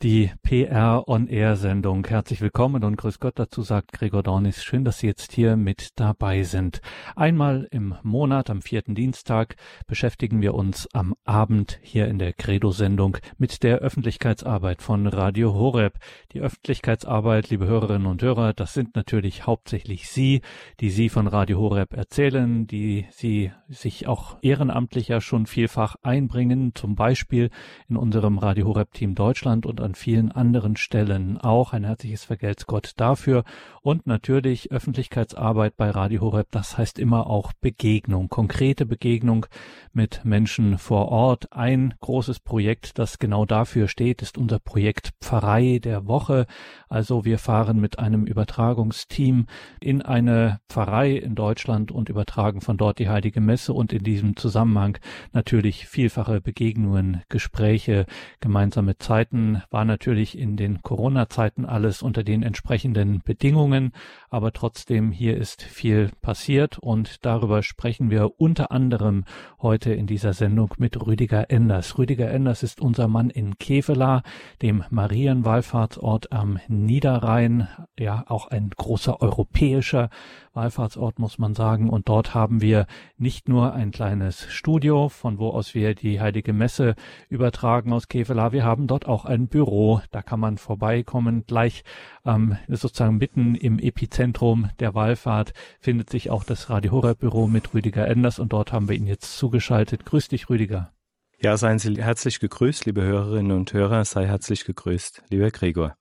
Die PR On Air Sendung. Herzlich willkommen und grüß Gott dazu sagt Gregor Dornis. Schön, dass Sie jetzt hier mit dabei sind. Einmal im Monat, am vierten Dienstag, beschäftigen wir uns am Abend hier in der Credo Sendung mit der Öffentlichkeitsarbeit von Radio Horeb. Die Öffentlichkeitsarbeit, liebe Hörerinnen und Hörer, das sind natürlich hauptsächlich Sie, die Sie von Radio Horeb erzählen, die Sie sich auch ehrenamtlich ja schon vielfach einbringen, zum Beispiel in unserem Radio Horeb Team Deutschland und an vielen anderen Stellen auch. Ein herzliches Vergelt's Gott dafür. Und natürlich Öffentlichkeitsarbeit bei Radio Horeb. Das heißt immer auch Begegnung, konkrete Begegnung mit Menschen vor Ort. Ein großes Projekt, das genau dafür steht, ist unser Projekt Pfarrei der Woche. Also wir fahren mit einem Übertragungsteam in eine Pfarrei in Deutschland und übertragen von dort die Heilige Messe und in diesem Zusammenhang natürlich vielfache Begegnungen, Gespräche, gemeinsame Zeiten, war natürlich in den Corona-Zeiten alles unter den entsprechenden Bedingungen, aber trotzdem hier ist viel passiert und darüber sprechen wir unter anderem heute in dieser Sendung mit Rüdiger Enders. Rüdiger Enders ist unser Mann in Kevela, dem Marienwallfahrtsort am Niederrhein, ja auch ein großer europäischer Wallfahrtsort, muss man sagen. Und dort haben wir nicht nur ein kleines Studio, von wo aus wir die Heilige Messe übertragen aus Kevela. Wir haben dort auch ein Büro. Da kann man vorbeikommen. Gleich ähm, sozusagen mitten im Epizentrum der Wallfahrt findet sich auch das Radio Horeb Büro mit Rüdiger Enders. Und dort haben wir ihn jetzt zugeschaltet. Grüß dich, Rüdiger. Ja, seien Sie herzlich gegrüßt, liebe Hörerinnen und Hörer. Sei herzlich gegrüßt, lieber Gregor.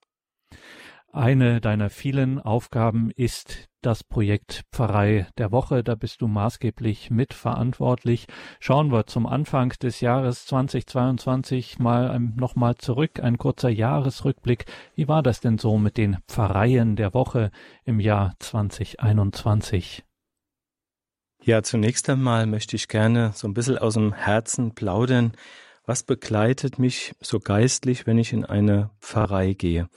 Eine deiner vielen Aufgaben ist das Projekt Pfarrei der Woche. Da bist du maßgeblich mitverantwortlich. Schauen wir zum Anfang des Jahres 2022 mal nochmal zurück. Ein kurzer Jahresrückblick. Wie war das denn so mit den Pfarreien der Woche im Jahr 2021? Ja, zunächst einmal möchte ich gerne so ein bisschen aus dem Herzen plaudern. Was begleitet mich so geistlich, wenn ich in eine Pfarrei gehe?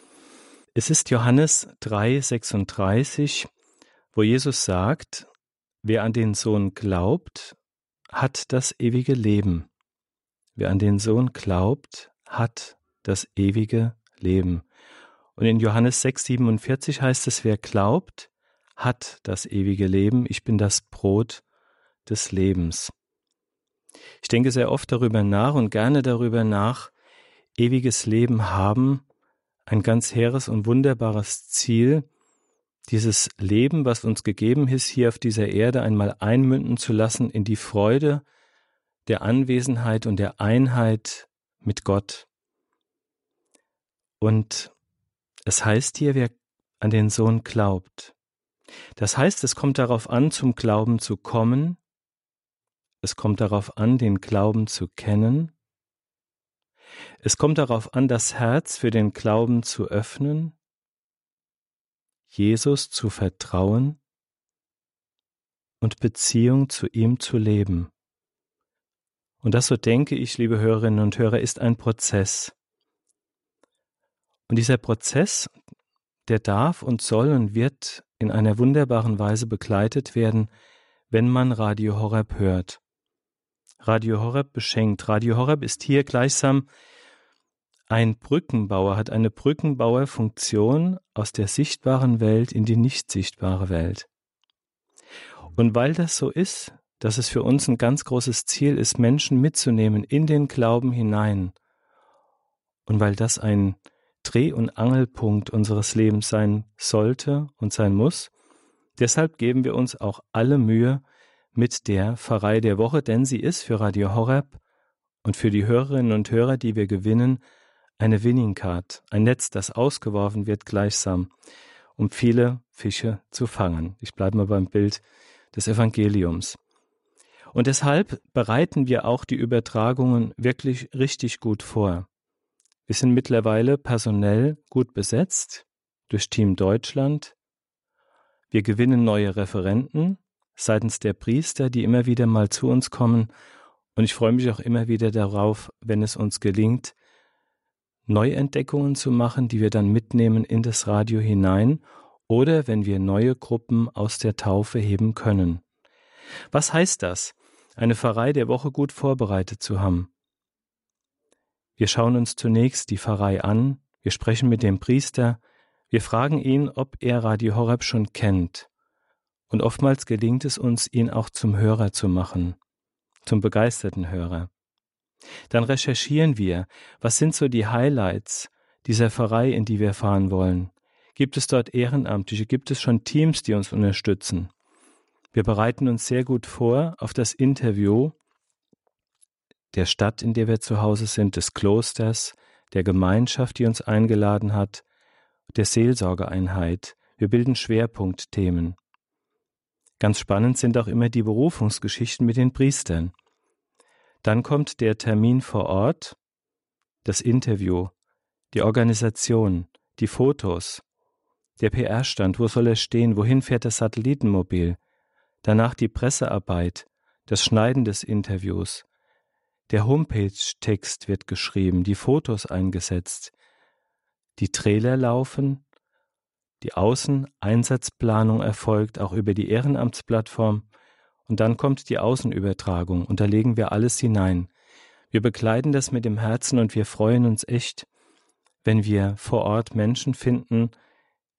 Es ist Johannes 3:36, wo Jesus sagt, wer an den Sohn glaubt, hat das ewige Leben. Wer an den Sohn glaubt, hat das ewige Leben. Und in Johannes 6:47 heißt es, wer glaubt, hat das ewige Leben. Ich bin das Brot des Lebens. Ich denke sehr oft darüber nach und gerne darüber nach, ewiges Leben haben ein ganz hehres und wunderbares Ziel, dieses Leben, was uns gegeben ist, hier auf dieser Erde einmal einmünden zu lassen in die Freude der Anwesenheit und der Einheit mit Gott. Und es heißt hier, wer an den Sohn glaubt. Das heißt, es kommt darauf an, zum Glauben zu kommen, es kommt darauf an, den Glauben zu kennen, es kommt darauf an, das Herz für den Glauben zu öffnen, Jesus zu vertrauen und Beziehung zu ihm zu leben. Und das, so denke ich, liebe Hörerinnen und Hörer, ist ein Prozess. Und dieser Prozess, der darf und soll und wird in einer wunderbaren Weise begleitet werden, wenn man Radio Horeb hört. Radio Horeb beschenkt. Radio Horeb ist hier gleichsam ein Brückenbauer, hat eine Brückenbauerfunktion aus der sichtbaren Welt in die nicht sichtbare Welt. Und weil das so ist, dass es für uns ein ganz großes Ziel ist, Menschen mitzunehmen in den Glauben hinein, und weil das ein Dreh- und Angelpunkt unseres Lebens sein sollte und sein muss, deshalb geben wir uns auch alle Mühe, mit der Pfarrei der Woche, denn sie ist für Radio Horeb und für die Hörerinnen und Hörer, die wir gewinnen, eine Winning Card, ein Netz, das ausgeworfen wird gleichsam, um viele Fische zu fangen. Ich bleibe mal beim Bild des Evangeliums. Und deshalb bereiten wir auch die Übertragungen wirklich richtig gut vor. Wir sind mittlerweile personell gut besetzt durch Team Deutschland. Wir gewinnen neue Referenten seitens der Priester, die immer wieder mal zu uns kommen. Und ich freue mich auch immer wieder darauf, wenn es uns gelingt, Neuentdeckungen zu machen, die wir dann mitnehmen in das Radio hinein oder wenn wir neue Gruppen aus der Taufe heben können. Was heißt das, eine Pfarrei der Woche gut vorbereitet zu haben? Wir schauen uns zunächst die Pfarrei an, Wir sprechen mit dem Priester, wir fragen ihn, ob er Radio Horeb schon kennt. Und oftmals gelingt es uns, ihn auch zum Hörer zu machen, zum begeisterten Hörer. Dann recherchieren wir, was sind so die Highlights dieser Pfarrei, in die wir fahren wollen. Gibt es dort Ehrenamtliche? Gibt es schon Teams, die uns unterstützen? Wir bereiten uns sehr gut vor auf das Interview der Stadt, in der wir zu Hause sind, des Klosters, der Gemeinschaft, die uns eingeladen hat, der Seelsorgeeinheit. Wir bilden Schwerpunktthemen. Ganz spannend sind auch immer die Berufungsgeschichten mit den Priestern. Dann kommt der Termin vor Ort, das Interview, die Organisation, die Fotos, der PR-Stand, wo soll er stehen, wohin fährt das Satellitenmobil, danach die Pressearbeit, das Schneiden des Interviews, der Homepage-Text wird geschrieben, die Fotos eingesetzt, die Trailer laufen, die Außeneinsatzplanung erfolgt auch über die Ehrenamtsplattform und dann kommt die Außenübertragung und da legen wir alles hinein. Wir begleiten das mit dem Herzen und wir freuen uns echt, wenn wir vor Ort Menschen finden,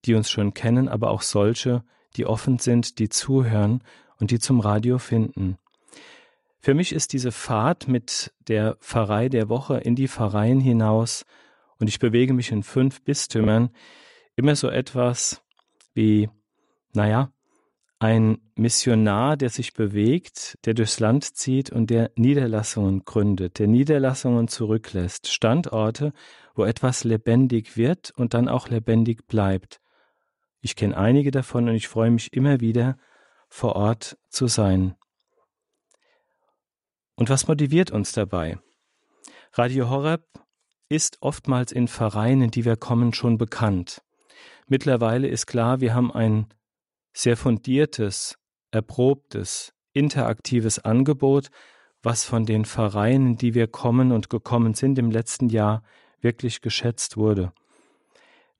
die uns schon kennen, aber auch solche, die offen sind, die zuhören und die zum Radio finden. Für mich ist diese Fahrt mit der Pfarrei der Woche in die Pfarreien hinaus und ich bewege mich in fünf Bistümern immer so etwas wie, naja, ein Missionar, der sich bewegt, der durchs Land zieht und der Niederlassungen gründet, der Niederlassungen zurücklässt, Standorte, wo etwas lebendig wird und dann auch lebendig bleibt. Ich kenne einige davon und ich freue mich immer wieder, vor Ort zu sein. Und was motiviert uns dabei? Radio Horeb ist oftmals in Vereinen, in die wir kommen, schon bekannt. Mittlerweile ist klar, wir haben ein sehr fundiertes, erprobtes, interaktives Angebot, was von den Vereinen, in die wir kommen und gekommen sind im letzten Jahr, wirklich geschätzt wurde.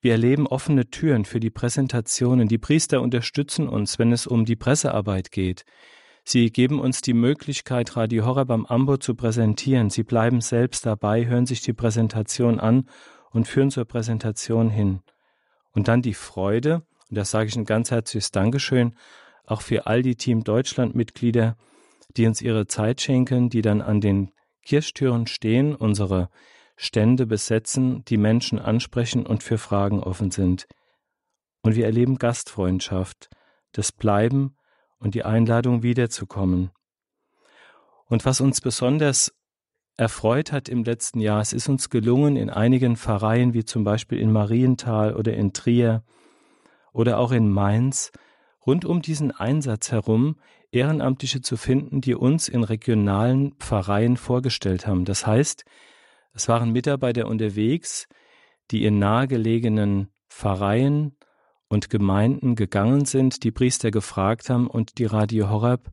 Wir erleben offene Türen für die Präsentationen. Die Priester unterstützen uns, wenn es um die Pressearbeit geht. Sie geben uns die Möglichkeit, Radio Horror beim Ambo zu präsentieren. Sie bleiben selbst dabei, hören sich die Präsentation an und führen zur Präsentation hin. Und dann die Freude, und da sage ich ein ganz herzliches Dankeschön, auch für all die Team Deutschland-Mitglieder, die uns ihre Zeit schenken, die dann an den Kirchtüren stehen, unsere Stände besetzen, die Menschen ansprechen und für Fragen offen sind. Und wir erleben Gastfreundschaft, das Bleiben und die Einladung wiederzukommen. Und was uns besonders erfreut hat im letzten Jahr, es ist uns gelungen, in einigen Pfarreien, wie zum Beispiel in Marienthal oder in Trier oder auch in Mainz, rund um diesen Einsatz herum Ehrenamtliche zu finden, die uns in regionalen Pfarreien vorgestellt haben. Das heißt, es waren Mitarbeiter unterwegs, die in nahegelegenen Pfarreien und Gemeinden gegangen sind, die Priester gefragt haben und die Radio Horeb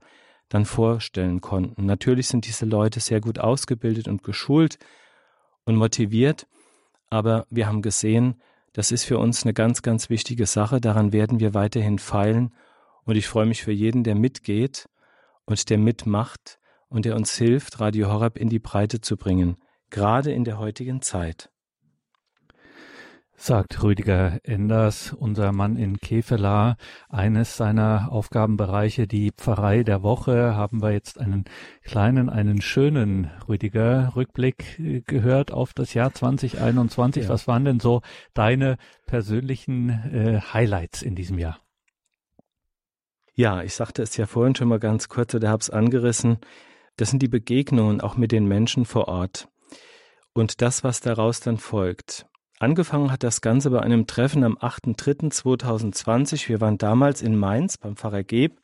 dann vorstellen konnten. Natürlich sind diese Leute sehr gut ausgebildet und geschult und motiviert, aber wir haben gesehen, das ist für uns eine ganz, ganz wichtige Sache. Daran werden wir weiterhin feilen und ich freue mich für jeden, der mitgeht und der mitmacht und der uns hilft, Radio Horeb in die Breite zu bringen gerade in der heutigen Zeit. Sagt Rüdiger Enders, unser Mann in Kevela. Eines seiner Aufgabenbereiche, die Pfarrei der Woche, haben wir jetzt einen kleinen, einen schönen Rüdiger Rückblick äh, gehört auf das Jahr 2021. Ja. Was waren denn so deine persönlichen äh, Highlights in diesem Jahr? Ja, ich sagte es ja vorhin schon mal ganz kurz oder habe es angerissen. Das sind die Begegnungen auch mit den Menschen vor Ort und das, was daraus dann folgt. Angefangen hat das Ganze bei einem Treffen am 8.3.2020. Wir waren damals in Mainz beim Pfarrer Geb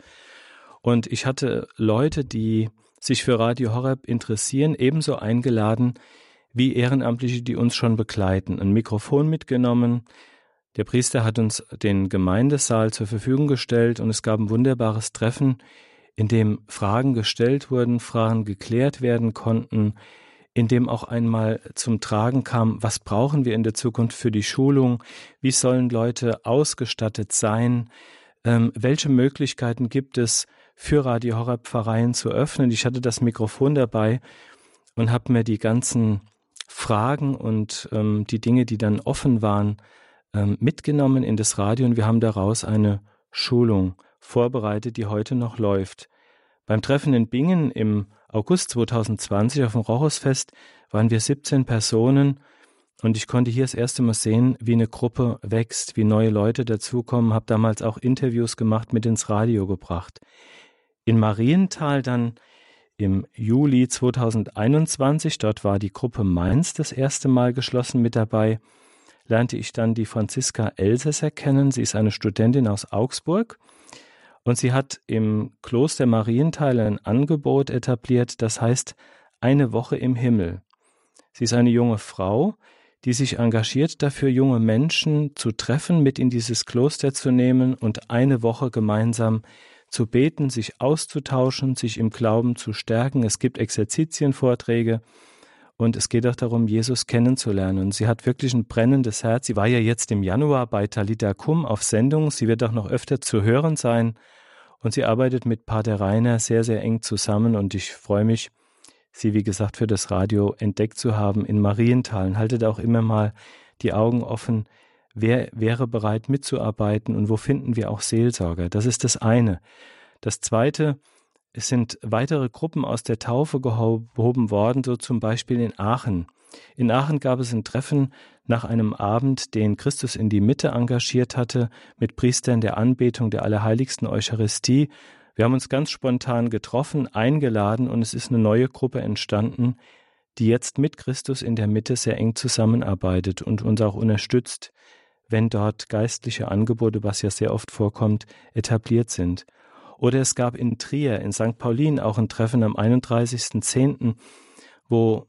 und ich hatte Leute, die sich für Radio Horeb interessieren, ebenso eingeladen wie Ehrenamtliche, die uns schon begleiten. Ein Mikrofon mitgenommen. Der Priester hat uns den Gemeindesaal zur Verfügung gestellt und es gab ein wunderbares Treffen, in dem Fragen gestellt wurden, Fragen geklärt werden konnten, in dem auch einmal zum Tragen kam, was brauchen wir in der Zukunft für die Schulung, wie sollen Leute ausgestattet sein, ähm, welche Möglichkeiten gibt es für Radio Horror zu öffnen. Ich hatte das Mikrofon dabei und habe mir die ganzen Fragen und ähm, die Dinge, die dann offen waren, ähm, mitgenommen in das Radio und wir haben daraus eine Schulung vorbereitet, die heute noch läuft. Beim Treffen in Bingen im August 2020 auf dem Rochusfest waren wir 17 Personen und ich konnte hier das erste Mal sehen, wie eine Gruppe wächst, wie neue Leute dazukommen, habe damals auch Interviews gemacht, mit ins Radio gebracht. In Marienthal dann im Juli 2021, dort war die Gruppe Mainz das erste Mal geschlossen mit dabei, lernte ich dann die Franziska Elsässer kennen. Sie ist eine Studentin aus Augsburg und sie hat im Kloster Marienthal ein Angebot etabliert, das heißt eine Woche im Himmel. Sie ist eine junge Frau, die sich engagiert dafür, junge Menschen zu treffen, mit in dieses Kloster zu nehmen und eine Woche gemeinsam zu beten, sich auszutauschen, sich im Glauben zu stärken. Es gibt Exerzitienvorträge und es geht auch darum, Jesus kennenzulernen. Und sie hat wirklich ein brennendes Herz. Sie war ja jetzt im Januar bei Talita Kum auf Sendung. Sie wird auch noch öfter zu hören sein. Und sie arbeitet mit Pater Rainer sehr, sehr eng zusammen. Und ich freue mich, sie, wie gesagt, für das Radio entdeckt zu haben in Marienthal. Und haltet auch immer mal die Augen offen. Wer wäre bereit mitzuarbeiten und wo finden wir auch Seelsorger? Das ist das eine. Das zweite, es sind weitere Gruppen aus der Taufe gehoben worden, so zum Beispiel in Aachen. In Aachen gab es ein Treffen nach einem Abend, den Christus in die Mitte engagiert hatte, mit Priestern der Anbetung der Allerheiligsten Eucharistie. Wir haben uns ganz spontan getroffen, eingeladen und es ist eine neue Gruppe entstanden, die jetzt mit Christus in der Mitte sehr eng zusammenarbeitet und uns auch unterstützt, wenn dort geistliche Angebote, was ja sehr oft vorkommt, etabliert sind. Oder es gab in Trier, in St. Paulin, auch ein Treffen am 31.10., wo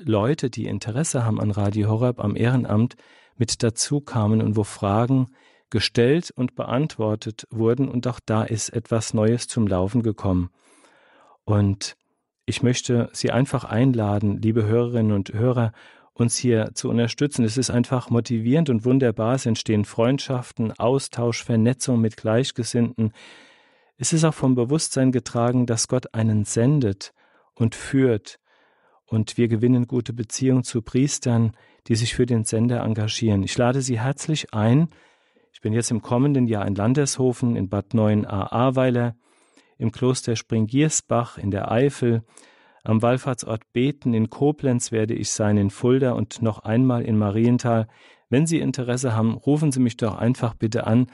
Leute, die Interesse haben an Radio Horeb am Ehrenamt, mit dazu kamen und wo Fragen gestellt und beantwortet wurden und auch da ist etwas Neues zum Laufen gekommen. Und ich möchte Sie einfach einladen, liebe Hörerinnen und Hörer, uns hier zu unterstützen. Es ist einfach motivierend und wunderbar. Es entstehen Freundschaften, Austausch, Vernetzung mit Gleichgesinnten. Es ist auch vom Bewusstsein getragen, dass Gott einen sendet und führt. Und wir gewinnen gute Beziehungen zu Priestern, die sich für den Sender engagieren. Ich lade Sie herzlich ein. Ich bin jetzt im kommenden Jahr in Landeshofen, in Bad 9 a Ahrweiler, im Kloster Springiersbach in der Eifel, am Wallfahrtsort Beten in Koblenz werde ich sein, in Fulda und noch einmal in Marienthal. Wenn Sie Interesse haben, rufen Sie mich doch einfach bitte an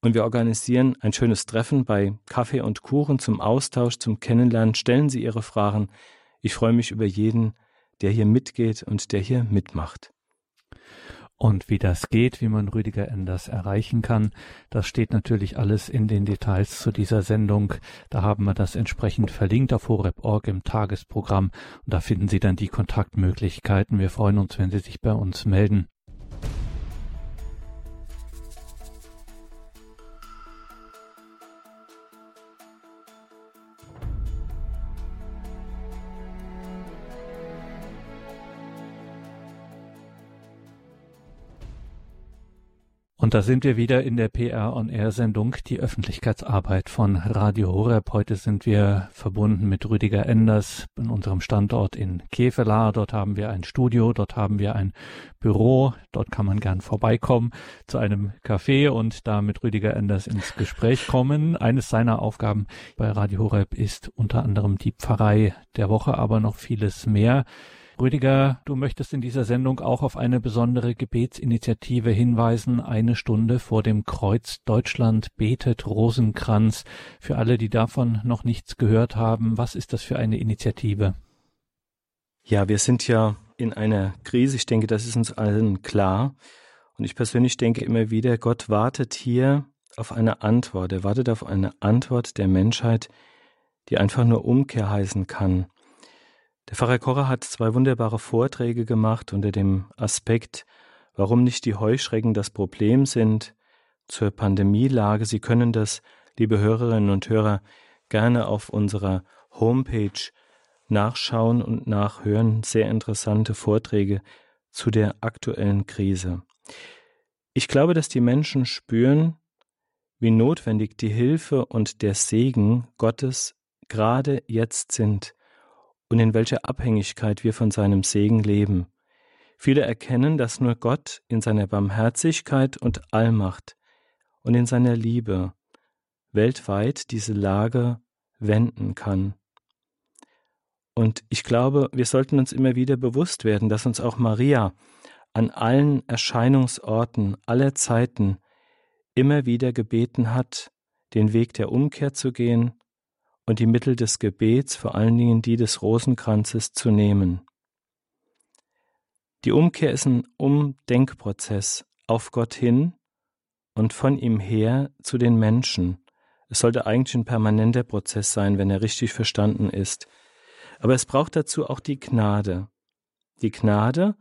und wir organisieren ein schönes Treffen bei Kaffee und Kuchen zum Austausch, zum Kennenlernen. Stellen Sie Ihre Fragen. Ich freue mich über jeden, der hier mitgeht und der hier mitmacht. Und wie das geht, wie man Rüdiger Enders erreichen kann, das steht natürlich alles in den Details zu dieser Sendung. Da haben wir das entsprechend verlinkt auf horeb.org im Tagesprogramm und da finden Sie dann die Kontaktmöglichkeiten. Wir freuen uns, wenn Sie sich bei uns melden. Und da sind wir wieder in der PR on Air Sendung, die Öffentlichkeitsarbeit von Radio Horeb. Heute sind wir verbunden mit Rüdiger Enders in unserem Standort in Kevelaar. Dort haben wir ein Studio, dort haben wir ein Büro. Dort kann man gern vorbeikommen zu einem Café und da mit Rüdiger Enders ins Gespräch kommen. Eines seiner Aufgaben bei Radio Horeb ist unter anderem die Pfarrei der Woche, aber noch vieles mehr. Rüdiger, du möchtest in dieser Sendung auch auf eine besondere Gebetsinitiative hinweisen. Eine Stunde vor dem Kreuz Deutschland betet Rosenkranz. Für alle, die davon noch nichts gehört haben, was ist das für eine Initiative? Ja, wir sind ja in einer Krise. Ich denke, das ist uns allen klar. Und ich persönlich denke immer wieder, Gott wartet hier auf eine Antwort. Er wartet auf eine Antwort der Menschheit, die einfach nur Umkehr heißen kann. Der Pfarrer Kocher hat zwei wunderbare Vorträge gemacht unter dem Aspekt, warum nicht die Heuschrecken das Problem sind, zur Pandemielage. Sie können das, liebe Hörerinnen und Hörer, gerne auf unserer Homepage nachschauen und nachhören. Sehr interessante Vorträge zu der aktuellen Krise. Ich glaube, dass die Menschen spüren, wie notwendig die Hilfe und der Segen Gottes gerade jetzt sind und in welcher Abhängigkeit wir von seinem Segen leben. Viele erkennen, dass nur Gott in seiner Barmherzigkeit und Allmacht und in seiner Liebe weltweit diese Lage wenden kann. Und ich glaube, wir sollten uns immer wieder bewusst werden, dass uns auch Maria an allen Erscheinungsorten aller Zeiten immer wieder gebeten hat, den Weg der Umkehr zu gehen und die Mittel des Gebets, vor allen Dingen die des Rosenkranzes, zu nehmen. Die Umkehr ist ein Umdenkprozess auf Gott hin und von ihm her zu den Menschen. Es sollte eigentlich ein permanenter Prozess sein, wenn er richtig verstanden ist. Aber es braucht dazu auch die Gnade. Die Gnade,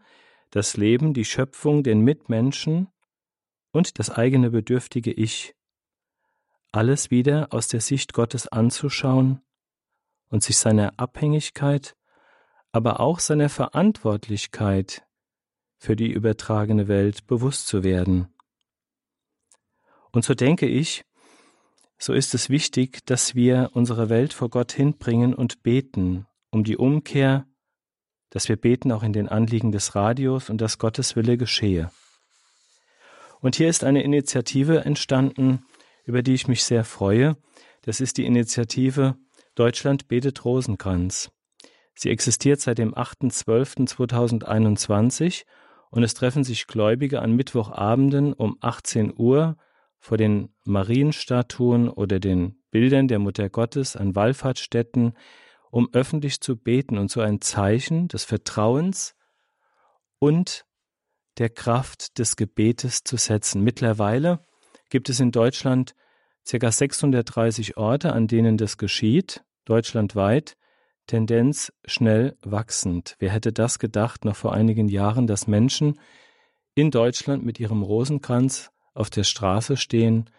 das Leben, die Schöpfung, den Mitmenschen und das eigene bedürftige Ich. Alles wieder aus der Sicht Gottes anzuschauen und sich seiner Abhängigkeit, aber auch seiner Verantwortlichkeit für die übertragene Welt bewusst zu werden. Und so denke ich, so ist es wichtig, dass wir unsere Welt vor Gott hinbringen und beten um die Umkehr, dass wir beten auch in den Anliegen des Radios und dass Gottes Wille geschehe. Und hier ist eine Initiative entstanden, über die ich mich sehr freue. Das ist die Initiative Deutschland betet Rosenkranz. Sie existiert seit dem 8.12.2021 und es treffen sich Gläubige an Mittwochabenden um 18 Uhr vor den Marienstatuen oder den Bildern der Mutter Gottes an Wallfahrtsstätten, um öffentlich zu beten und so ein Zeichen des Vertrauens und der Kraft des Gebetes zu setzen. Mittlerweile gibt es in Deutschland ca. 630 Orte, an denen das geschieht, deutschlandweit, Tendenz schnell wachsend. Wer hätte das gedacht noch vor einigen Jahren, dass Menschen in Deutschland mit ihrem Rosenkranz auf der Straße stehen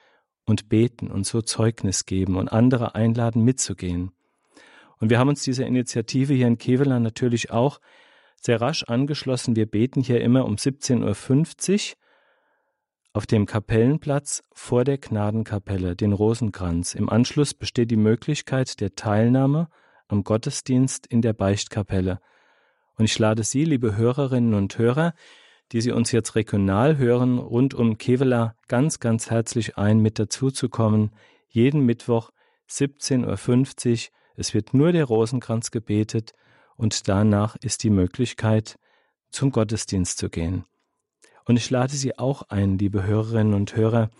und beten und so Zeugnis geben und andere einladen mitzugehen. Und wir haben uns dieser Initiative hier in Kevela natürlich auch sehr rasch angeschlossen. Wir beten hier immer um 17.50 Uhr auf dem Kapellenplatz vor der Gnadenkapelle, den Rosenkranz. Im Anschluss besteht die Möglichkeit der Teilnahme am Gottesdienst in der Beichtkapelle. Und ich lade Sie, liebe Hörerinnen und Hörer, die Sie uns jetzt regional hören, rund um Kevela ganz, ganz herzlich ein, mit dazuzukommen. Jeden Mittwoch 17.50 Uhr. Es wird nur der Rosenkranz gebetet und danach ist die Möglichkeit, zum Gottesdienst zu gehen. Und ich lade Sie auch ein, liebe Hörerinnen und Hörer,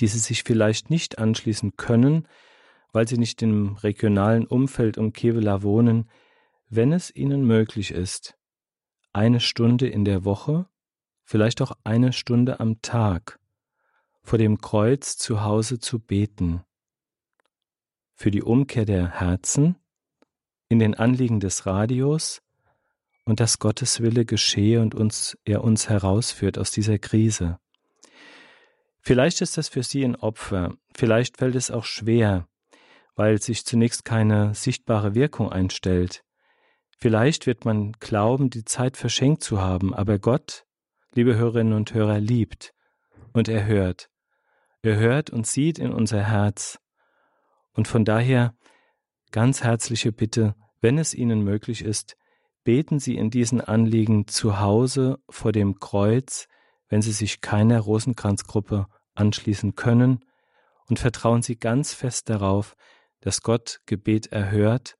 die Sie sich vielleicht nicht anschließen können, weil Sie nicht im regionalen Umfeld um Kevela wohnen, wenn es Ihnen möglich ist, eine Stunde in der Woche, vielleicht auch eine Stunde am Tag, vor dem Kreuz zu Hause zu beten, für die Umkehr der Herzen, in den Anliegen des Radios und dass Gottes Wille geschehe und uns, er uns herausführt aus dieser Krise. Vielleicht ist das für Sie ein Opfer, vielleicht fällt es auch schwer, weil sich zunächst keine sichtbare Wirkung einstellt. Vielleicht wird man glauben, die Zeit verschenkt zu haben, aber Gott, liebe Hörerinnen und Hörer, liebt und er hört. Er hört und sieht in unser Herz. Und von daher ganz herzliche Bitte, wenn es Ihnen möglich ist, beten Sie in diesen Anliegen zu Hause vor dem Kreuz, wenn Sie sich keiner Rosenkranzgruppe anschließen können, und vertrauen Sie ganz fest darauf, dass Gott Gebet erhört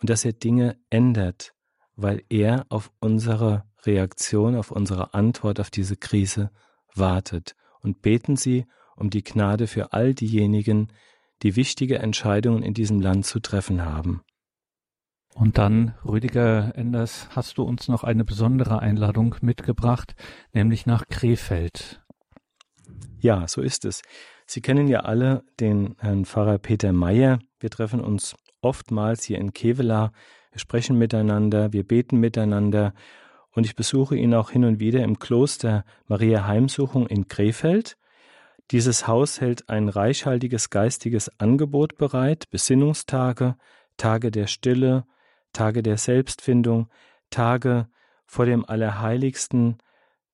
und dass er Dinge ändert, weil er auf unsere Reaktion, auf unsere Antwort auf diese Krise wartet. Und beten Sie um die Gnade für all diejenigen, die wichtige Entscheidungen in diesem Land zu treffen haben. Und dann, Rüdiger Enders, hast du uns noch eine besondere Einladung mitgebracht, nämlich nach Krefeld. Ja, so ist es. Sie kennen ja alle den Herrn Pfarrer Peter Meyer. Wir treffen uns oftmals hier in Kevela. Wir sprechen miteinander, wir beten miteinander und ich besuche ihn auch hin und wieder im Kloster Maria Heimsuchung in Krefeld. Dieses Haus hält ein reichhaltiges geistiges Angebot bereit, Besinnungstage, Tage der Stille, Tage der Selbstfindung, Tage vor dem Allerheiligsten,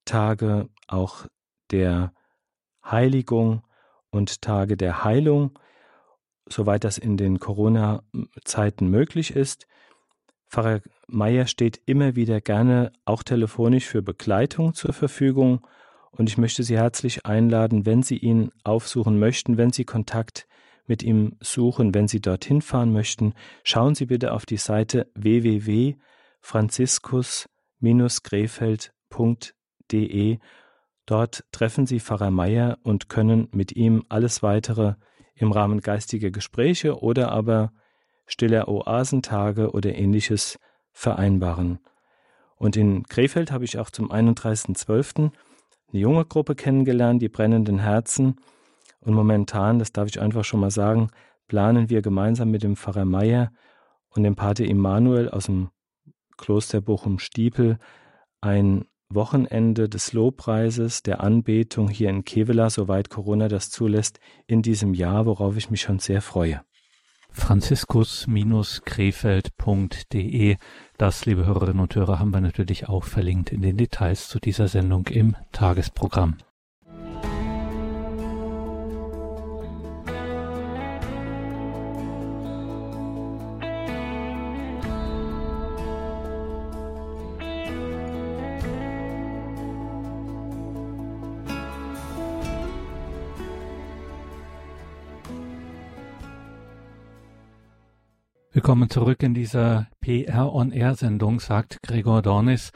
Tage auch der Heiligung und Tage der Heilung soweit das in den Corona-Zeiten möglich ist. Pfarrer Meyer steht immer wieder gerne auch telefonisch für Begleitung zur Verfügung und ich möchte Sie herzlich einladen, wenn Sie ihn aufsuchen möchten, wenn Sie Kontakt mit ihm suchen, wenn Sie dorthin fahren möchten, schauen Sie bitte auf die Seite www.franziskus-grefeld.de. Dort treffen Sie Pfarrer Meyer und können mit ihm alles weitere im Rahmen geistiger Gespräche oder aber stiller Oasentage oder ähnliches vereinbaren. Und in Krefeld habe ich auch zum 31.12. eine junge Gruppe kennengelernt, die brennenden Herzen. Und momentan, das darf ich einfach schon mal sagen, planen wir gemeinsam mit dem Pfarrer Meier und dem Pater Immanuel aus dem Kloster Bochum-Stiepel ein Wochenende des Lobpreises, der Anbetung hier in Kevela, soweit Corona das zulässt, in diesem Jahr, worauf ich mich schon sehr freue franziskus-krefeld.de. Das, liebe Hörerinnen und Hörer, haben wir natürlich auch verlinkt in den Details zu dieser Sendung im Tagesprogramm. Willkommen zurück in dieser PR On Air Sendung, sagt Gregor Dornis.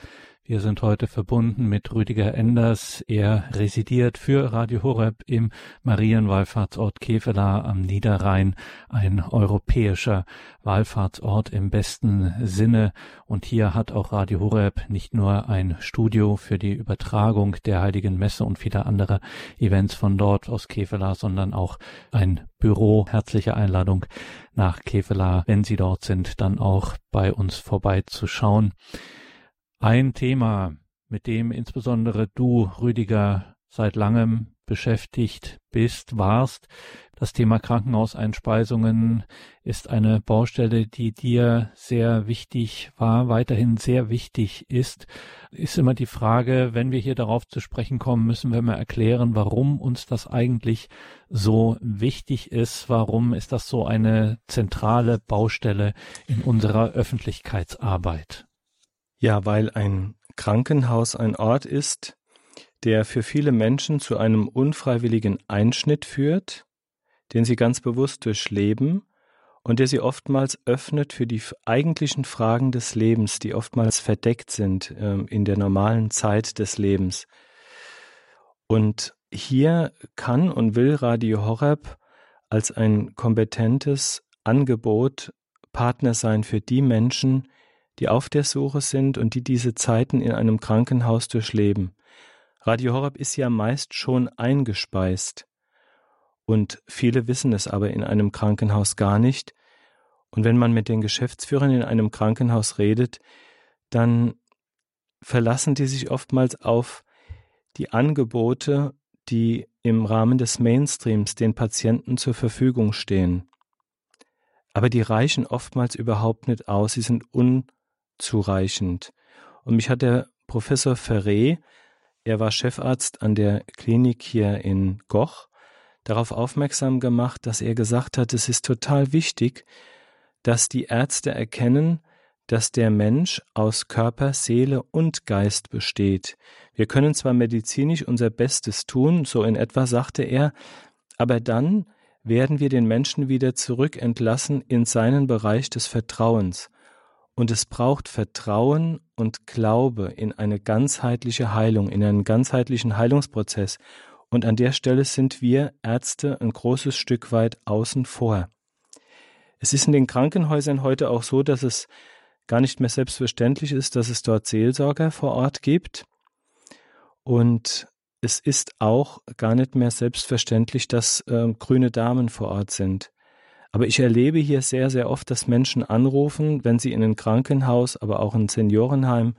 Wir sind heute verbunden mit Rüdiger Enders. Er residiert für Radio Horeb im Marienwallfahrtsort Kevela am Niederrhein, ein europäischer Wallfahrtsort im besten Sinne. Und hier hat auch Radio Horeb nicht nur ein Studio für die Übertragung der Heiligen Messe und vieler anderer Events von dort aus Kevela, sondern auch ein Büro. Herzliche Einladung nach Kevela, wenn Sie dort sind, dann auch bei uns vorbeizuschauen. Ein Thema, mit dem insbesondere du, Rüdiger, seit langem beschäftigt bist, warst. Das Thema Krankenhauseinspeisungen ist eine Baustelle, die dir sehr wichtig war, weiterhin sehr wichtig ist. Ist immer die Frage, wenn wir hier darauf zu sprechen kommen, müssen wir mal erklären, warum uns das eigentlich so wichtig ist. Warum ist das so eine zentrale Baustelle in unserer Öffentlichkeitsarbeit? Ja, weil ein Krankenhaus ein Ort ist, der für viele Menschen zu einem unfreiwilligen Einschnitt führt, den sie ganz bewusst durchleben und der sie oftmals öffnet für die eigentlichen Fragen des Lebens, die oftmals verdeckt sind äh, in der normalen Zeit des Lebens. Und hier kann und will Radio Horeb als ein kompetentes Angebot Partner sein für die Menschen, die auf der Suche sind und die diese Zeiten in einem Krankenhaus durchleben. Radio Horeb ist ja meist schon eingespeist. Und viele wissen es aber in einem Krankenhaus gar nicht. Und wenn man mit den Geschäftsführern in einem Krankenhaus redet, dann verlassen die sich oftmals auf die Angebote, die im Rahmen des Mainstreams den Patienten zur Verfügung stehen. Aber die reichen oftmals überhaupt nicht aus, sie sind un zureichend. Und mich hat der Professor Ferré, er war Chefarzt an der Klinik hier in Goch, darauf aufmerksam gemacht, dass er gesagt hat, es ist total wichtig, dass die Ärzte erkennen, dass der Mensch aus Körper, Seele und Geist besteht. Wir können zwar medizinisch unser Bestes tun, so in etwa sagte er, aber dann werden wir den Menschen wieder zurückentlassen in seinen Bereich des Vertrauens. Und es braucht Vertrauen und Glaube in eine ganzheitliche Heilung, in einen ganzheitlichen Heilungsprozess. Und an der Stelle sind wir Ärzte ein großes Stück weit außen vor. Es ist in den Krankenhäusern heute auch so, dass es gar nicht mehr selbstverständlich ist, dass es dort Seelsorger vor Ort gibt. Und es ist auch gar nicht mehr selbstverständlich, dass äh, grüne Damen vor Ort sind. Aber ich erlebe hier sehr, sehr oft, dass Menschen anrufen, wenn sie in ein Krankenhaus, aber auch in ein Seniorenheim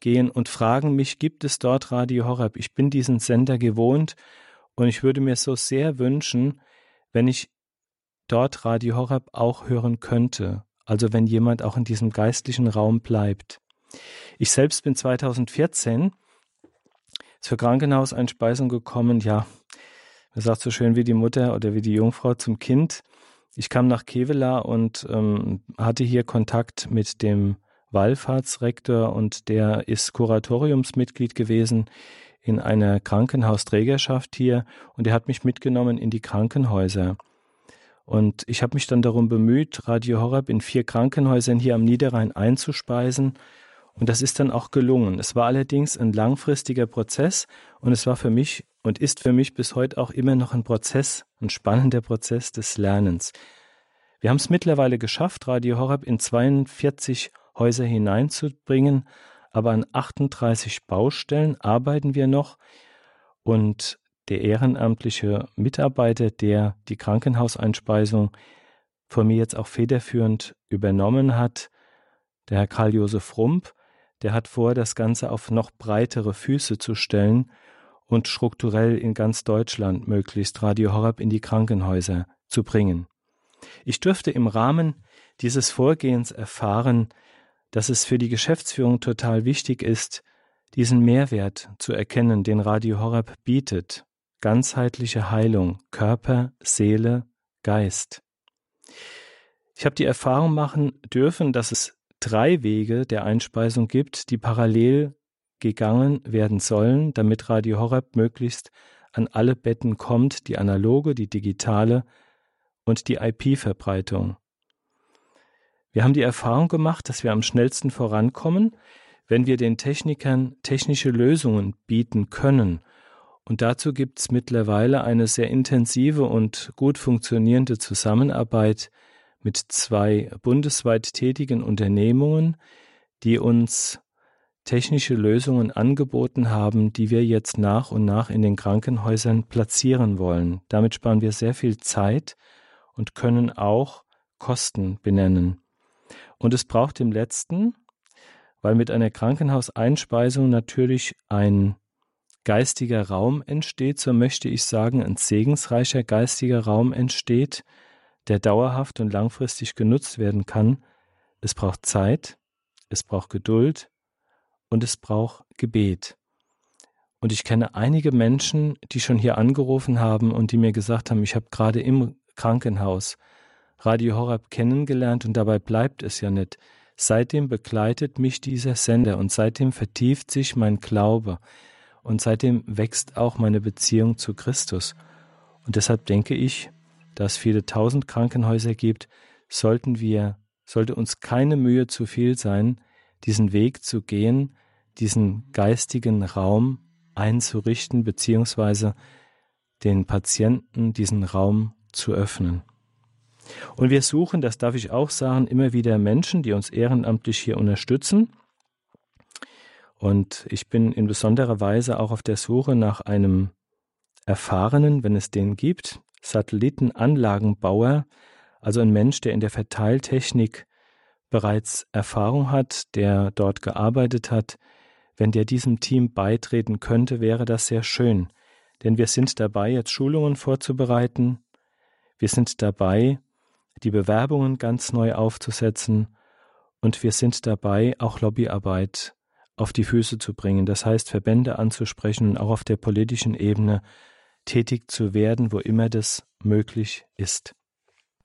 gehen und fragen mich, gibt es dort Radio Horeb? Ich bin diesen Sender gewohnt und ich würde mir so sehr wünschen, wenn ich dort Radio Horeb auch hören könnte. Also wenn jemand auch in diesem geistlichen Raum bleibt. Ich selbst bin 2014 zur Krankenhauseinspeisung gekommen, ja, man sagt so schön wie die Mutter oder wie die Jungfrau zum Kind. Ich kam nach Kevela und ähm, hatte hier Kontakt mit dem Wallfahrtsrektor und der ist Kuratoriumsmitglied gewesen in einer Krankenhausträgerschaft hier und er hat mich mitgenommen in die Krankenhäuser. Und ich habe mich dann darum bemüht, Radio Horeb in vier Krankenhäusern hier am Niederrhein einzuspeisen. Und das ist dann auch gelungen. Es war allerdings ein langfristiger Prozess und es war für mich und ist für mich bis heute auch immer noch ein Prozess, ein spannender Prozess des Lernens. Wir haben es mittlerweile geschafft, Radio Horeb in 42 Häuser hineinzubringen, aber an 38 Baustellen arbeiten wir noch und der ehrenamtliche Mitarbeiter, der die Krankenhauseinspeisung von mir jetzt auch federführend übernommen hat, der Herr Karl-Josef Rump, der hat vor, das Ganze auf noch breitere Füße zu stellen und strukturell in ganz Deutschland möglichst Radio Horab in die Krankenhäuser zu bringen. Ich dürfte im Rahmen dieses Vorgehens erfahren, dass es für die Geschäftsführung total wichtig ist, diesen Mehrwert zu erkennen, den Radio Horab bietet. Ganzheitliche Heilung, Körper, Seele, Geist. Ich habe die Erfahrung machen dürfen, dass es drei Wege der Einspeisung gibt, die parallel gegangen werden sollen, damit Radio Horeb möglichst an alle Betten kommt, die analoge, die digitale und die IP-Verbreitung. Wir haben die Erfahrung gemacht, dass wir am schnellsten vorankommen, wenn wir den Technikern technische Lösungen bieten können. Und dazu gibt es mittlerweile eine sehr intensive und gut funktionierende Zusammenarbeit mit zwei bundesweit tätigen Unternehmungen, die uns technische Lösungen angeboten haben, die wir jetzt nach und nach in den Krankenhäusern platzieren wollen. Damit sparen wir sehr viel Zeit und können auch Kosten benennen. Und es braucht im letzten, weil mit einer Krankenhauseinspeisung natürlich ein geistiger Raum entsteht, so möchte ich sagen, ein segensreicher geistiger Raum entsteht, der dauerhaft und langfristig genutzt werden kann. Es braucht Zeit, es braucht Geduld und es braucht Gebet. Und ich kenne einige Menschen, die schon hier angerufen haben und die mir gesagt haben, ich habe gerade im Krankenhaus Radio Horab kennengelernt und dabei bleibt es ja nicht. Seitdem begleitet mich dieser Sender und seitdem vertieft sich mein Glaube und seitdem wächst auch meine Beziehung zu Christus. Und deshalb denke ich, da es viele tausend Krankenhäuser gibt, sollten wir, sollte uns keine Mühe zu viel sein, diesen Weg zu gehen, diesen geistigen Raum einzurichten, beziehungsweise den Patienten diesen Raum zu öffnen. Und wir suchen, das darf ich auch sagen, immer wieder Menschen, die uns ehrenamtlich hier unterstützen. Und ich bin in besonderer Weise auch auf der Suche nach einem erfahrenen, wenn es den gibt, Satellitenanlagenbauer, also ein Mensch, der in der Verteiltechnik bereits Erfahrung hat, der dort gearbeitet hat, wenn der diesem Team beitreten könnte, wäre das sehr schön. Denn wir sind dabei, jetzt Schulungen vorzubereiten. Wir sind dabei, die Bewerbungen ganz neu aufzusetzen. Und wir sind dabei, auch Lobbyarbeit auf die Füße zu bringen. Das heißt, Verbände anzusprechen und auch auf der politischen Ebene tätig zu werden, wo immer das möglich ist.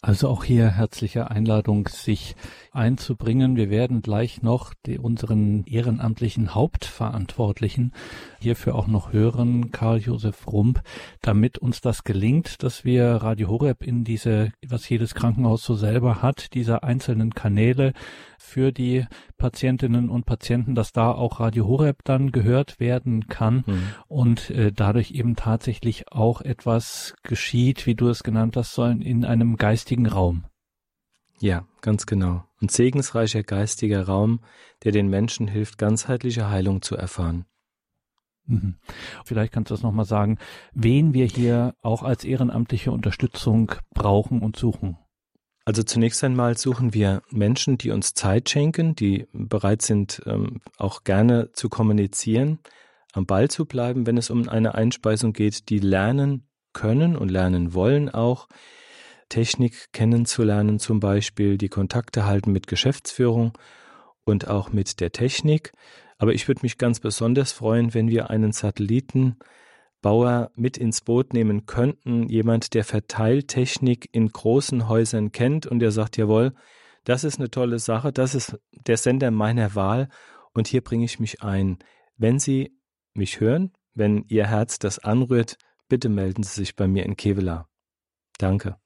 Also auch hier herzliche Einladung, sich einzubringen. Wir werden gleich noch die, unseren ehrenamtlichen Hauptverantwortlichen hierfür auch noch hören, Karl-Josef Rump, damit uns das gelingt, dass wir Radio Horeb in diese, was jedes Krankenhaus so selber hat, diese einzelnen Kanäle für die Patientinnen und Patienten, dass da auch Radio Horeb dann gehört werden kann mhm. und äh, dadurch eben tatsächlich auch etwas geschieht, wie du es genannt hast, sollen in einem geistigen Raum. Ja, ganz genau. Ein segensreicher geistiger Raum, der den Menschen hilft, ganzheitliche Heilung zu erfahren. Mhm. Vielleicht kannst du das nochmal sagen, wen wir hier auch als ehrenamtliche Unterstützung brauchen und suchen. Also zunächst einmal suchen wir Menschen, die uns Zeit schenken, die bereit sind, ähm, auch gerne zu kommunizieren, am Ball zu bleiben, wenn es um eine Einspeisung geht, die lernen können und lernen wollen auch, Technik kennenzulernen zum Beispiel, die Kontakte halten mit Geschäftsführung und auch mit der Technik. Aber ich würde mich ganz besonders freuen, wenn wir einen Satellitenbauer mit ins Boot nehmen könnten, jemand, der Verteiltechnik in großen Häusern kennt und der sagt, jawohl, das ist eine tolle Sache, das ist der Sender meiner Wahl und hier bringe ich mich ein. Wenn Sie mich hören, wenn Ihr Herz das anrührt, bitte melden Sie sich bei mir in Kevela. Danke.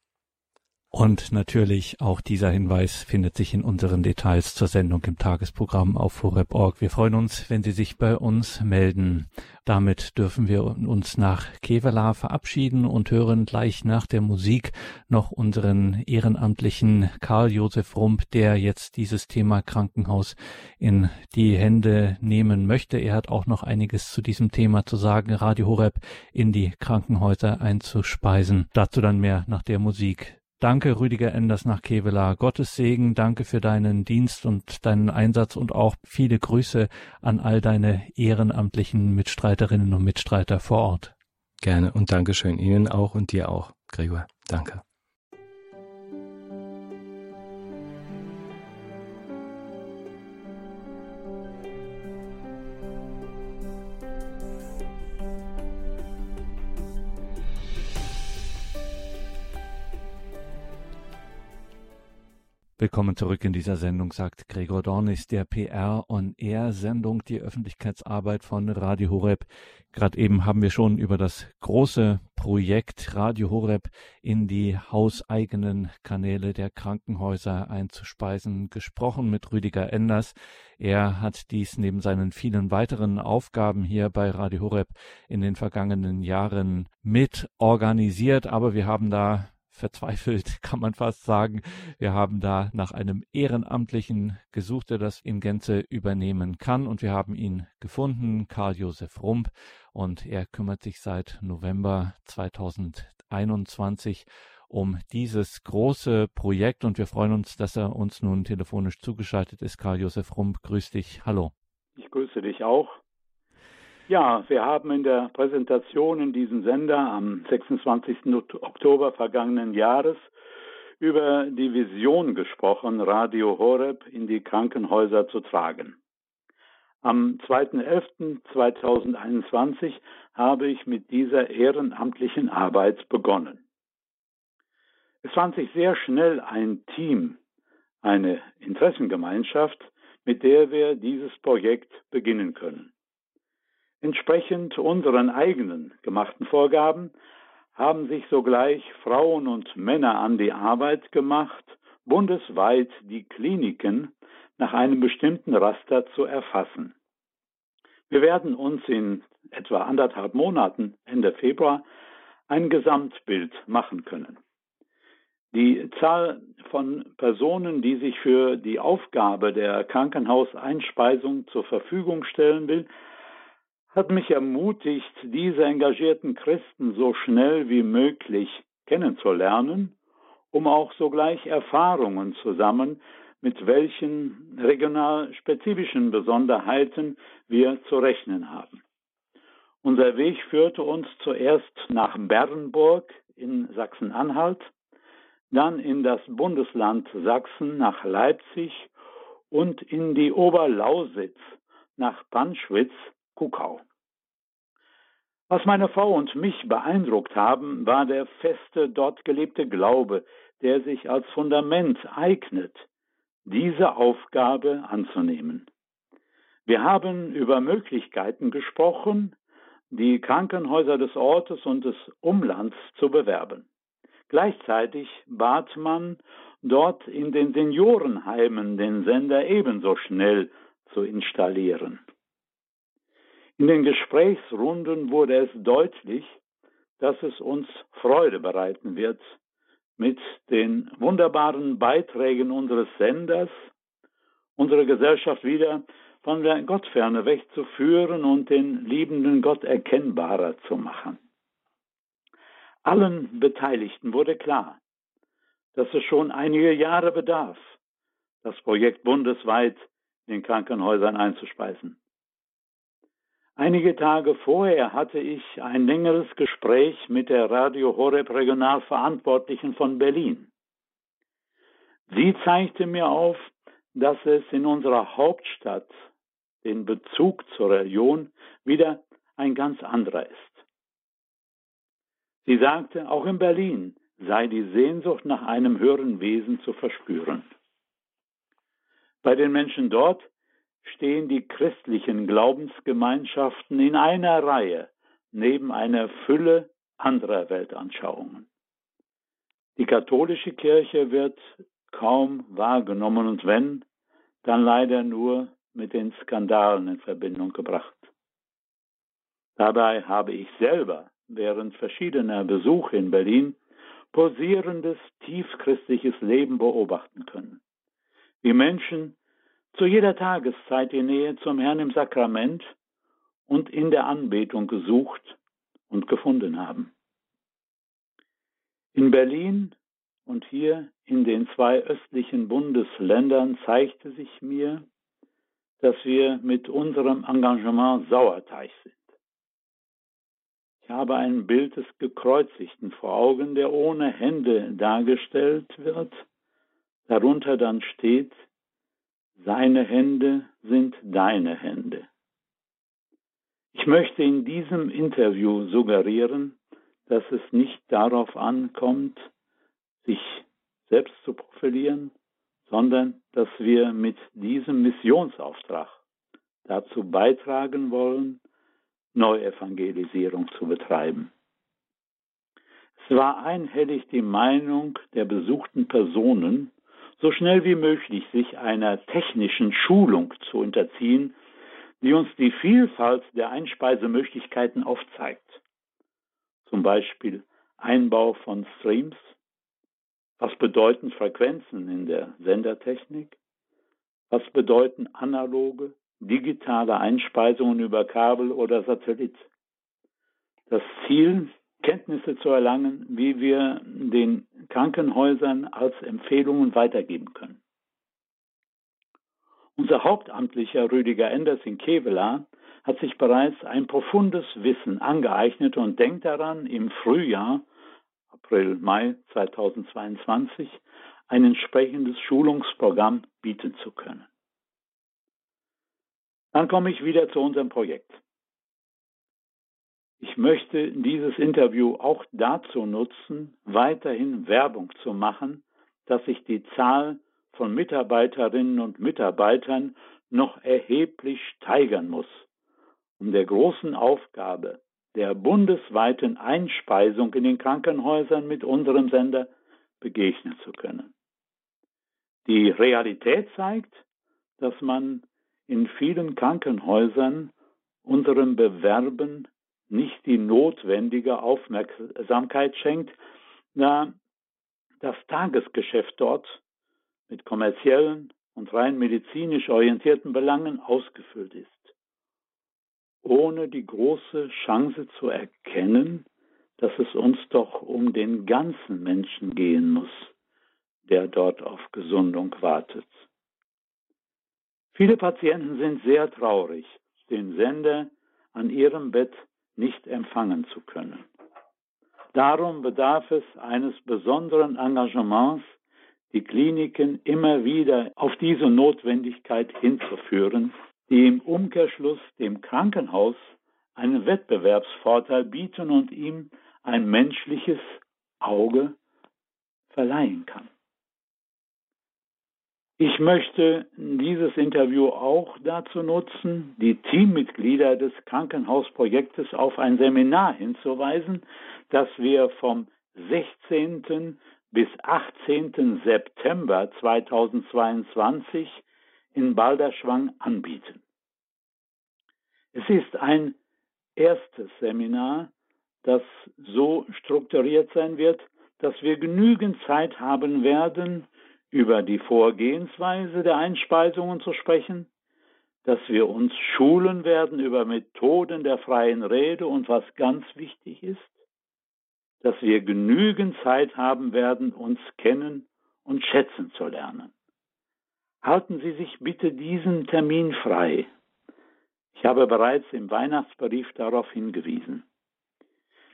Und natürlich auch dieser Hinweis findet sich in unseren Details zur Sendung im Tagesprogramm auf horeb.org. Wir freuen uns, wenn Sie sich bei uns melden. Damit dürfen wir uns nach Kevela verabschieden und hören gleich nach der Musik noch unseren ehrenamtlichen Karl Josef Rump, der jetzt dieses Thema Krankenhaus in die Hände nehmen möchte. Er hat auch noch einiges zu diesem Thema zu sagen, Radio Horeb in die Krankenhäuser einzuspeisen. Dazu dann mehr nach der Musik. Danke, Rüdiger Enders nach Kevela. Gottes Segen, danke für deinen Dienst und deinen Einsatz und auch viele Grüße an all deine ehrenamtlichen Mitstreiterinnen und Mitstreiter vor Ort. Gerne und Dankeschön Ihnen auch und dir auch, Gregor. Danke. Willkommen zurück in dieser Sendung, sagt Gregor Dornis, der PR on Air Sendung, die Öffentlichkeitsarbeit von Radio Horeb. Gerade eben haben wir schon über das große Projekt Radio Horeb in die hauseigenen Kanäle der Krankenhäuser einzuspeisen gesprochen mit Rüdiger Enders. Er hat dies neben seinen vielen weiteren Aufgaben hier bei Radio Horeb in den vergangenen Jahren mit organisiert, aber wir haben da verzweifelt, kann man fast sagen. Wir haben da nach einem Ehrenamtlichen gesucht, der das in Gänze übernehmen kann und wir haben ihn gefunden, Karl Josef Rump und er kümmert sich seit November 2021 um dieses große Projekt und wir freuen uns, dass er uns nun telefonisch zugeschaltet ist. Karl Josef Rump, grüß dich. Hallo. Ich grüße dich auch. Ja, wir haben in der Präsentation in diesem Sender am 26. Oktober vergangenen Jahres über die Vision gesprochen, Radio Horeb in die Krankenhäuser zu tragen. Am 2.11.2021 habe ich mit dieser ehrenamtlichen Arbeit begonnen. Es fand sich sehr schnell ein Team, eine Interessengemeinschaft, mit der wir dieses Projekt beginnen können. Entsprechend unseren eigenen gemachten Vorgaben haben sich sogleich Frauen und Männer an die Arbeit gemacht, bundesweit die Kliniken nach einem bestimmten Raster zu erfassen. Wir werden uns in etwa anderthalb Monaten, Ende Februar, ein Gesamtbild machen können. Die Zahl von Personen, die sich für die Aufgabe der Krankenhauseinspeisung zur Verfügung stellen will, hat mich ermutigt, diese engagierten Christen so schnell wie möglich kennenzulernen, um auch sogleich Erfahrungen zu sammeln, mit welchen regional spezifischen Besonderheiten wir zu rechnen haben. Unser Weg führte uns zuerst nach Bernburg in Sachsen-Anhalt, dann in das Bundesland Sachsen nach Leipzig und in die Oberlausitz nach Panschwitz Kuckau. Was meine Frau und mich beeindruckt haben, war der feste dort gelebte Glaube, der sich als Fundament eignet, diese Aufgabe anzunehmen. Wir haben über Möglichkeiten gesprochen, die Krankenhäuser des Ortes und des Umlands zu bewerben. Gleichzeitig bat man, dort in den Seniorenheimen den Sender ebenso schnell zu installieren. In den Gesprächsrunden wurde es deutlich, dass es uns Freude bereiten wird, mit den wunderbaren Beiträgen unseres Senders unsere Gesellschaft wieder von der Gottferne wegzuführen und den liebenden Gott erkennbarer zu machen. Allen Beteiligten wurde klar, dass es schon einige Jahre bedarf, das Projekt bundesweit in den Krankenhäusern einzuspeisen. Einige Tage vorher hatte ich ein längeres Gespräch mit der Radio Horeb Regionalverantwortlichen von Berlin. Sie zeigte mir auf, dass es in unserer Hauptstadt den Bezug zur Religion wieder ein ganz anderer ist. Sie sagte, auch in Berlin sei die Sehnsucht nach einem höheren Wesen zu verspüren. Bei den Menschen dort stehen die christlichen Glaubensgemeinschaften in einer Reihe neben einer Fülle anderer Weltanschauungen. Die katholische Kirche wird kaum wahrgenommen und wenn, dann leider nur mit den Skandalen in Verbindung gebracht. Dabei habe ich selber während verschiedener Besuche in Berlin posierendes, tiefchristliches Leben beobachten können. Wie Menschen zu jeder Tageszeit die Nähe zum Herrn im Sakrament und in der Anbetung gesucht und gefunden haben. In Berlin und hier in den zwei östlichen Bundesländern zeigte sich mir, dass wir mit unserem Engagement Sauerteig sind. Ich habe ein Bild des Gekreuzigten vor Augen, der ohne Hände dargestellt wird. Darunter dann steht, seine Hände sind deine Hände. Ich möchte in diesem Interview suggerieren, dass es nicht darauf ankommt, sich selbst zu profilieren, sondern dass wir mit diesem Missionsauftrag dazu beitragen wollen, Neuevangelisierung zu betreiben. Es war einhellig die Meinung der besuchten Personen, so schnell wie möglich sich einer technischen Schulung zu unterziehen, die uns die Vielfalt der Einspeisemöglichkeiten aufzeigt. Zum Beispiel Einbau von Streams, was bedeuten Frequenzen in der Sendertechnik, was bedeuten analoge, digitale Einspeisungen über Kabel oder Satellit. Das Ziel Kenntnisse zu erlangen, wie wir den Krankenhäusern als Empfehlungen weitergeben können. Unser Hauptamtlicher Rüdiger Enders in Kevela hat sich bereits ein profundes Wissen angeeignet und denkt daran, im Frühjahr, April, Mai 2022, ein entsprechendes Schulungsprogramm bieten zu können. Dann komme ich wieder zu unserem Projekt. Ich möchte dieses Interview auch dazu nutzen, weiterhin Werbung zu machen, dass sich die Zahl von Mitarbeiterinnen und Mitarbeitern noch erheblich steigern muss, um der großen Aufgabe der bundesweiten Einspeisung in den Krankenhäusern mit unserem Sender begegnen zu können. Die Realität zeigt, dass man in vielen Krankenhäusern unserem Bewerben nicht die notwendige Aufmerksamkeit schenkt, da das Tagesgeschäft dort mit kommerziellen und rein medizinisch orientierten Belangen ausgefüllt ist, ohne die große Chance zu erkennen, dass es uns doch um den ganzen Menschen gehen muss, der dort auf Gesundung wartet. Viele Patienten sind sehr traurig, den Sender an ihrem Bett nicht empfangen zu können. Darum bedarf es eines besonderen Engagements, die Kliniken immer wieder auf diese Notwendigkeit hinzuführen, die im Umkehrschluss dem Krankenhaus einen Wettbewerbsvorteil bieten und ihm ein menschliches Auge verleihen kann. Ich möchte dieses Interview auch dazu nutzen, die Teammitglieder des Krankenhausprojektes auf ein Seminar hinzuweisen, das wir vom 16. bis 18. September 2022 in Balderschwang anbieten. Es ist ein erstes Seminar, das so strukturiert sein wird, dass wir genügend Zeit haben werden, über die Vorgehensweise der Einspeisungen zu sprechen, dass wir uns schulen werden über Methoden der freien Rede und was ganz wichtig ist, dass wir genügend Zeit haben werden, uns kennen und schätzen zu lernen. Halten Sie sich bitte diesen Termin frei. Ich habe bereits im Weihnachtsbrief darauf hingewiesen.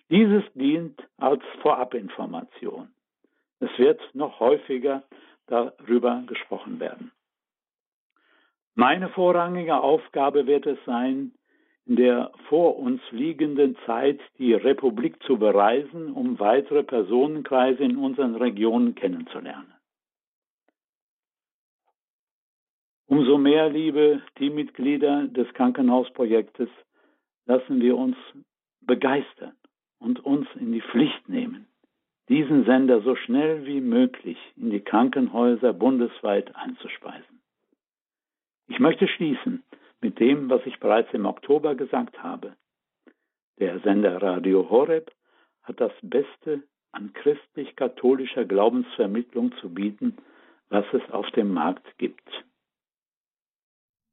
Dieses dient als Vorabinformation. Es wird noch häufiger darüber gesprochen werden. Meine vorrangige Aufgabe wird es sein, in der vor uns liegenden Zeit die Republik zu bereisen, um weitere Personenkreise in unseren Regionen kennenzulernen. Umso mehr, liebe Teammitglieder des Krankenhausprojektes, lassen wir uns begeistern und uns in die Pflicht nehmen, diesen Sender so schnell wie möglich in die Krankenhäuser bundesweit einzuspeisen. Ich möchte schließen mit dem, was ich bereits im Oktober gesagt habe. Der Sender Radio Horeb hat das Beste an christlich-katholischer Glaubensvermittlung zu bieten, was es auf dem Markt gibt.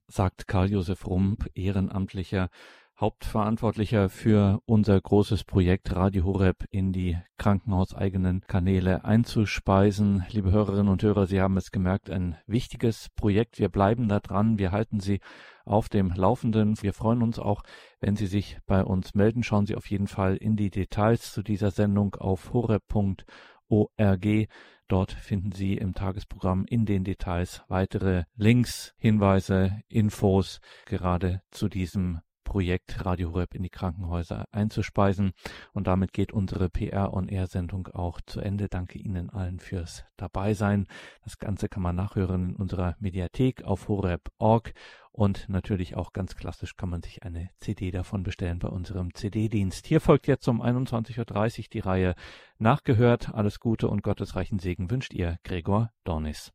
Sagt Karl Josef Rump, ehrenamtlicher Hauptverantwortlicher für unser großes Projekt Radio Horeb in die krankenhauseigenen Kanäle einzuspeisen. Liebe Hörerinnen und Hörer, Sie haben es gemerkt, ein wichtiges Projekt. Wir bleiben da dran. Wir halten Sie auf dem Laufenden. Wir freuen uns auch, wenn Sie sich bei uns melden. Schauen Sie auf jeden Fall in die Details zu dieser Sendung auf horeb.org. Dort finden Sie im Tagesprogramm in den Details weitere Links, Hinweise, Infos gerade zu diesem Projekt Radio Horeb in die Krankenhäuser einzuspeisen. Und damit geht unsere PR-on-Air-Sendung auch zu Ende. Danke Ihnen allen fürs Dabeisein. Das Ganze kann man nachhören in unserer Mediathek auf horeb.org und natürlich auch ganz klassisch kann man sich eine CD davon bestellen bei unserem CD-Dienst. Hier folgt jetzt um 21.30 Uhr die Reihe Nachgehört. Alles Gute und gottesreichen Segen wünscht ihr Gregor Dornis.